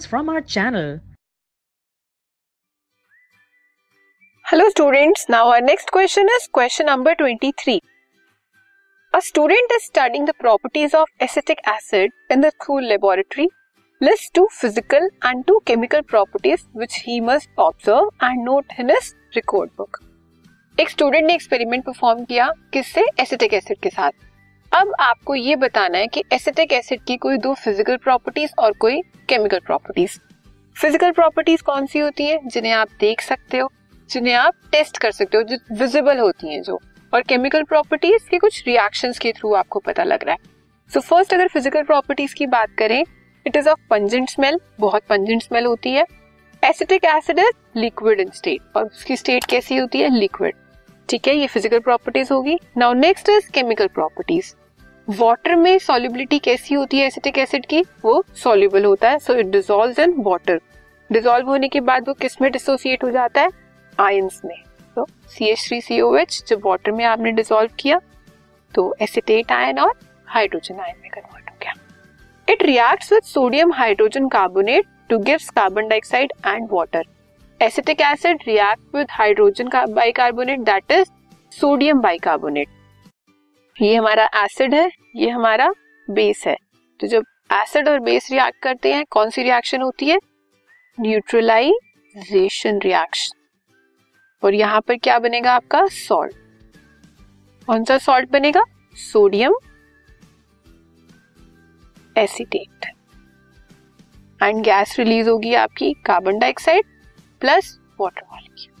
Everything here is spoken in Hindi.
episodes from our channel. Hello students, now our next question is question number 23. A student is studying the properties of acetic acid in the school laboratory. List two physical and two chemical properties which he must observe and note in his record book. एक स्टूडेंट ने एक्सपेरिमेंट परफॉर्म किया किससे एसिटिक एसिड के साथ अब आपको ये बताना है कि एसिटिक एसिड की कोई दो फ़िज़िकल प्रॉपर्टीज़ और कोई केमिकल प्रॉपर्टीज़ फ़िज़िकल प्रॉपर्टीज़ कौन सी होती है जिन्हें आप देख सकते हो, जिन्हें आप टेस्ट कर सकते हो, जो विजिबल होती हैं जो। और केमिकल प्रॉपर्टीज़ के कुछ रिएक्शंस के थ्रू आपको पता लग रहा है। सो so फ़र्स्ट अगर फ़िज़िकल प्रॉपर्टीज़ की बात करें it is of pungent smell बहुत पंजेंट स्मेल होती है। Acetic acid is liquid in state और उसकी स्टेट कैसी होती है? लिक्विड ठीक है, ये फ़िज़िकल प्रॉपर्टीज़ होगी। Now next is chemical properties water में सॉल्युबिलिटी कैसी होती है एसिटिक एसिड की? वो सॉल्युबल होता है so it dissolve in water dissolve होने के बाद वो किसमें डिसोसिएट हो जाता है? आयंस में. तो C H three C O H जब वाटर में आपने डिजोल्व किया तो एसिटेट आयन और हाइड्रोजन आयन में कन्वर्ट हो गया. It reacts with sodium hydrogen carbonate to gives carbon dioxide and water acetic acid react with hydrogen bicarbonate that is sodium bicarbonate ये हमारा एसिड है, ये हमारा बेस है। तो जब एसिड और बेस रिएक्ट करते हैं, कौन सी रिएक्शन होती है? न्यूट्रलाइजेशन रिएक्शन और यहाँ पर क्या बनेगा आपका? सॉल्ट कौन सा सॉल्ट बनेगा? Sodium acetate and gas release होगी आपकी carbon dioxide plus water molecule